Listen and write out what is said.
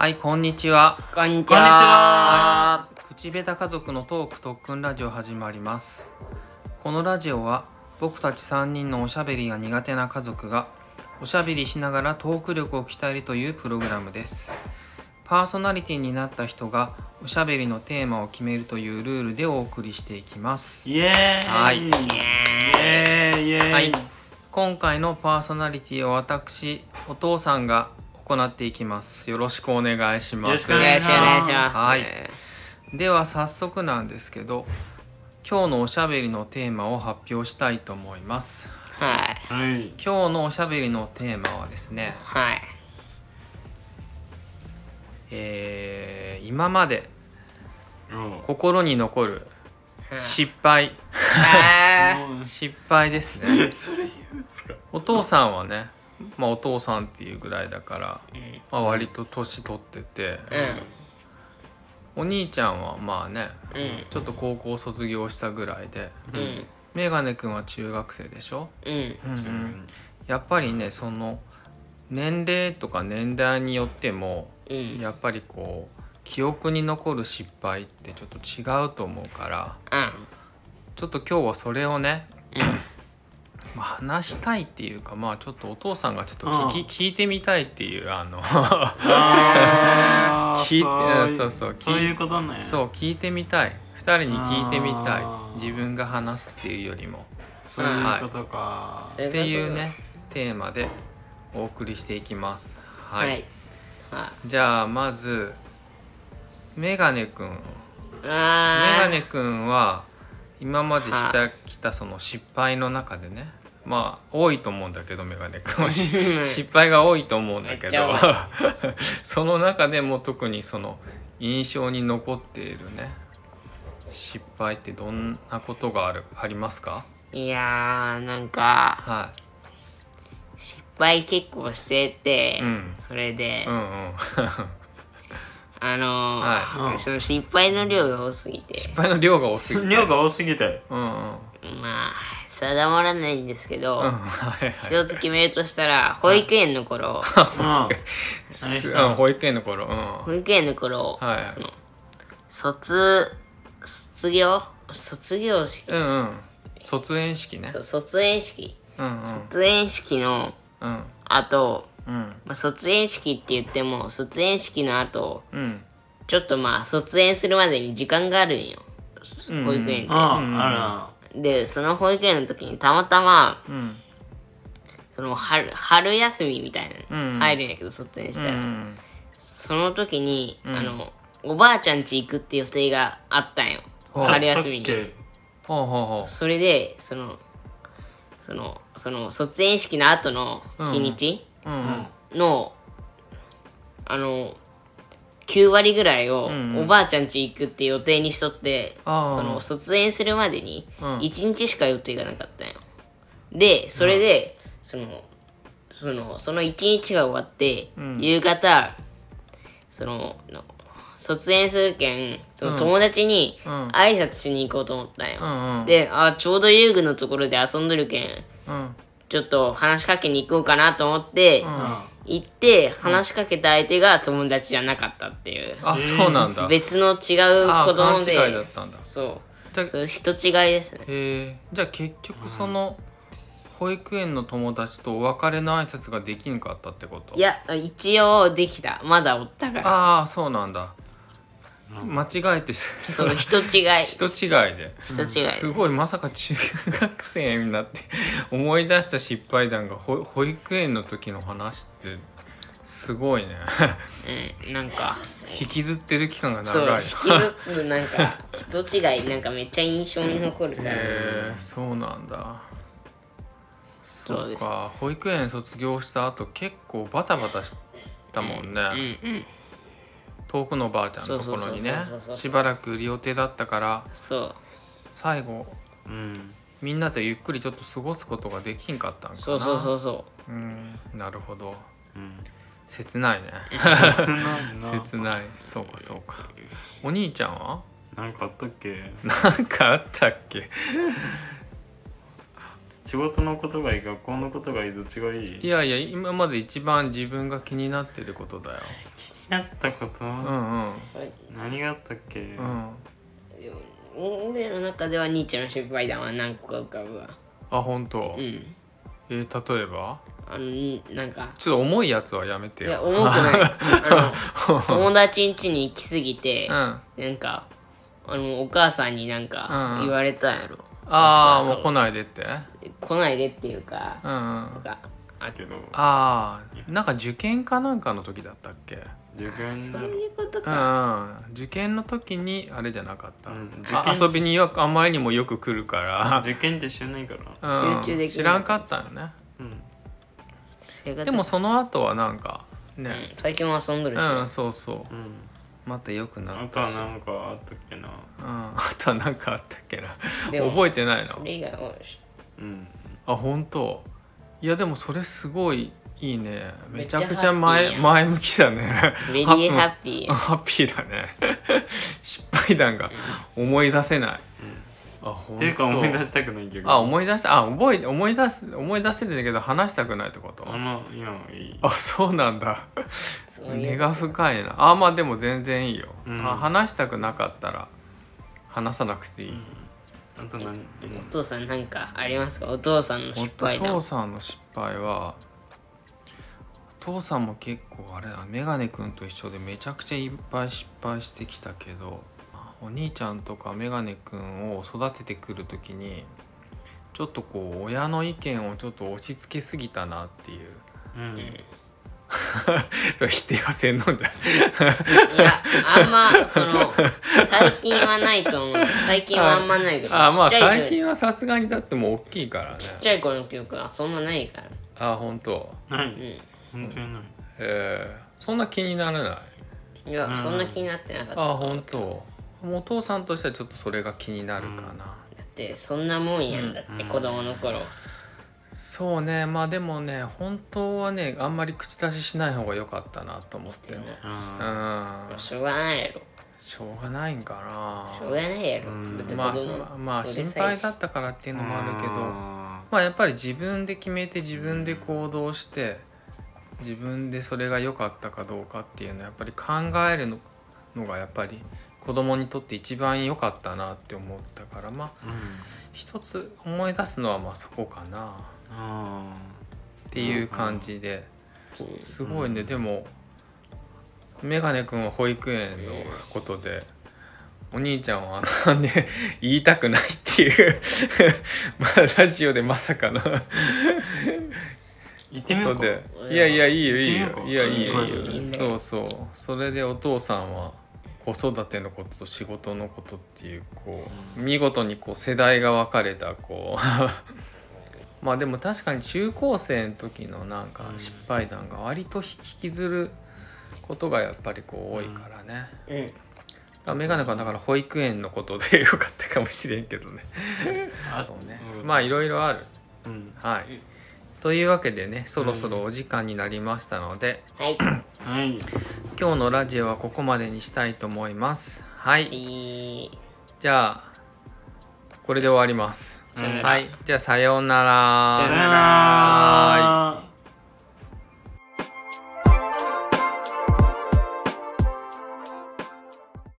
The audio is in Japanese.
はいこんにちは。こんにちは。口下手家族のトーク特訓ラジオ始まります。このラジオは僕たち3人のおしゃべりが苦手な家族がおしゃべりしながらトーク力を鍛えるというプログラムです。パーソナリティになった人がおしゃべりのテーマを決めるというルールでお送りしていきます。イエーイ。はい。イエーイ。イエーイ。はい。今回のパーソナリティを私お父さんが行っていきます。よろしくお願いします。よろしくお願いします。はい。では早速なんですけど今日のおしゃべりのテーマを発表したいと思います。はい。はい。今日のおしゃべりのテーマはですねはい。えー今までうん。心に残る失敗。失敗ですね。お父さんはねまあお父さんっていうぐらいだから、まあ、割と年取ってて、ーお兄ちゃんはまあね。ちょっと高校卒業したぐらいでうん。メガネくんは中学生でしょ、うん。うんうん、やっぱりねその年齢とか年代によってもうん。やっぱりこう記憶に残る失敗ってちょっと違うと思うからちょっと今日はそれをね、まあ、話したいっていうかまあちょっとお父さんがちょっと聞き、聞いてみたいっていうあの 聞いてそういそうそうそういうことね。そう聞いてみたい。2人に聞いてみたい。自分が話すっていうよりも。そういうことか。うんっていうねテーマでお送りしていきます。はい、はい。はじゃあまずメガネくん。い。メあガネくんは今までしたきたその失敗の中でねまあ多いと思うんだけどメガネくんはし失敗が多いと思うんだけど。多 その中でも特にその印象に残っているね失敗ってどんなことがあるありますか？いやー、なんか、は失敗結構してて、うん。それで、いうんうん。あのーはい。その失敗の量が多すぎて、失敗の量が多すぎて。量が多すぎて。うんうんうん。まあ、定まらないんですけど、はいはい。一つ決めるとしたら、保育園の頃、うん。保育園の頃うん。保育園の頃、はい。その卒卒業？卒業式、うんうん。卒園式ね。そう卒園式。うんうん。卒園式のうん。後、うん。まあ、卒園式って言っても卒園式の後うん。ちょっとまあ卒園するまでに時間があるんよ。うん。保育園って、うん。あでその保育園の時にたまたまうん。その春春休みみたいなうん。の入るんやけど卒園しうたら、ん。その時に、あのおばあちゃん家行くっていう予定があったんよ。春休みに。それでそのそのその卒園式の後の日にちううん。の、あの9割ぐらいをんうん。おばあちゃん家行くって予定にしとって、あーその卒園するまでにうん。1日しか予定がなかったんよ。でそれで、そのそのその1日が終わって、夕方そのの卒園するけんその友達にうん。挨拶しに行こうと思ったんよ、うんうん。であちょうど遊具のところで遊んどるけんうん。ちょっと話しかけに行こうかなと思って、う行って話しかけた相手が友達じゃなかったっていう、あそうなんだ。別の違うあ子供で勘違いだったんだ。そう。じゃあそう人違いですね。へえじゃあ結局その保育園の友達とお別れの挨拶ができんかったってこと？いや一応できた。まだおったから。ああそうなんだ間違えてす そう人違い。人違いで。人違い。すごいまさか中学生になって思い出した失敗談が保保育園の時の話ってすごいね。うんなんか。引きずってる期間がそう長い引きずってなんか人違いなんかめっちゃ印象に残るから、へえそうなんだ。そうです。か保育園卒業した後結構バタバタしたもんね、うんうん遠くのおばあちゃんのところにねしばらくいる予定だったからそう。最後うん。みんなとゆっくりちょっと過ごすことができんかったんかな。そうそうそうそう。うんなるほど。うん。切ないね。切ないな。切ない。そうかそうか。お兄ちゃんは？なんかあったっけ？なんかあったっけ？仕事のことがいい学校のことがいいどっちがいい？いやいや今まで一番自分が気になってることだよ。やったこと、うんうん。何があったっけ、うん。俺の中では兄ちゃんの失敗談は何個か浮かぶわあ本当、うん。えー例えば？あのなんか。ちょっと重いやつはやめていやよ重くない。あの 友達ん家に行き過ぎて、うん。あなんかあのお母さんになんかうん。言われたんやろ、あーもう来ないでって。来ないでっていうか、うんうん。なんかあけどああなんか受験かなんかの時だったっけ？受験そういうことうか、ん。受験の時にあれじゃなかった、うんあ受験。遊びによくあんまりにもよく来るから、受験って知らないから。うん。集中できない知らんかったよね。うん。でもその後はなんかうんね最近は遊んどるし、うん、そうそう。うんまた良くなあとはったしうん何かあったっけな。あとは何かあったっけな。でも覚えてないの？それ以外はしうん。あ本当？いやでもそれすごいいいね。めちゃくちめっちゃ前向きだね。 very happy。ハッピーだね。失敗談が思い出せない、っていうか思い出ししたくないけど。あ思い出したあ覚え思い出す思い出せるんだけど話したくないってこと？あの今いい。あそうなんだ。根が深いな。あまあでも全然いいよ、うん。あ話したくなかったら話さなくていい、あと何？お父さんなんかありますか？お父さんのお失敗談。父さんの失敗はお父さんも結構あれだメガネくんと一緒でめちゃくちゃいっぱい失敗してきたけどお兄ちゃんとかメガネくんを育ててくる時にちょっとこう親の意見をちょっと押し付けすぎたなっていう。うん。否定はせんのんじゃい。やあんまその最近はないと思う。最近はあんまないけどあまあ最近はさすがにだってもう大きいからね。ちっちゃい頃の記憶はそんなないから。あ本当。ない。うん。本当にない。えー、そんな気にならない？いや、うんそんな気になってなかった。あ本当お父さんとしてはちょっとそれが気になるかな、だってそんなもんやんだって、うん。子供の頃。そうね。まあでもね本当はねあんまり口出ししない方が良かったなと思ってね。うあん。しょうがないやろ。しょうがないんかしょうがないやろ、まあ供まあ心配だったからっていうのもあるけど。あまあやっぱり自分で決めて自分で行動して自分でそれが良かったかどうかっていうのはやっぱり考えるののがやっぱり子供にとって一番良かったなって思ったからまあうん。一つ思い出すのはまあそこかな。あっていう感じで。そうすごいね。でもメガネ君は保育園のことでお兄ちゃんはなんで 言いたくないっていう まあラジオでまさかの。こ行ってみよういやいやいいよいいよ。いやいいよいいよ。そうそう。それでお父さんは子育てのことと仕事のことっていうこう見事にこう世代が分かれたこう まあでも確かに中高生の時のなんか失敗談が割と引きずることがやっぱりこう多いからね、うん。だからメガネ君はだから保育園のことでよかったかもしれんけどね。あね。うん。まあいろいろある。うん。はい。というわけでねそろそろお時間になりましたので、はい。はい今日のラジオはここまでにしたいと思います。はい。いい。じゃあこれで終わります。さよなら。はい。じゃあさようなら。さよなさよなら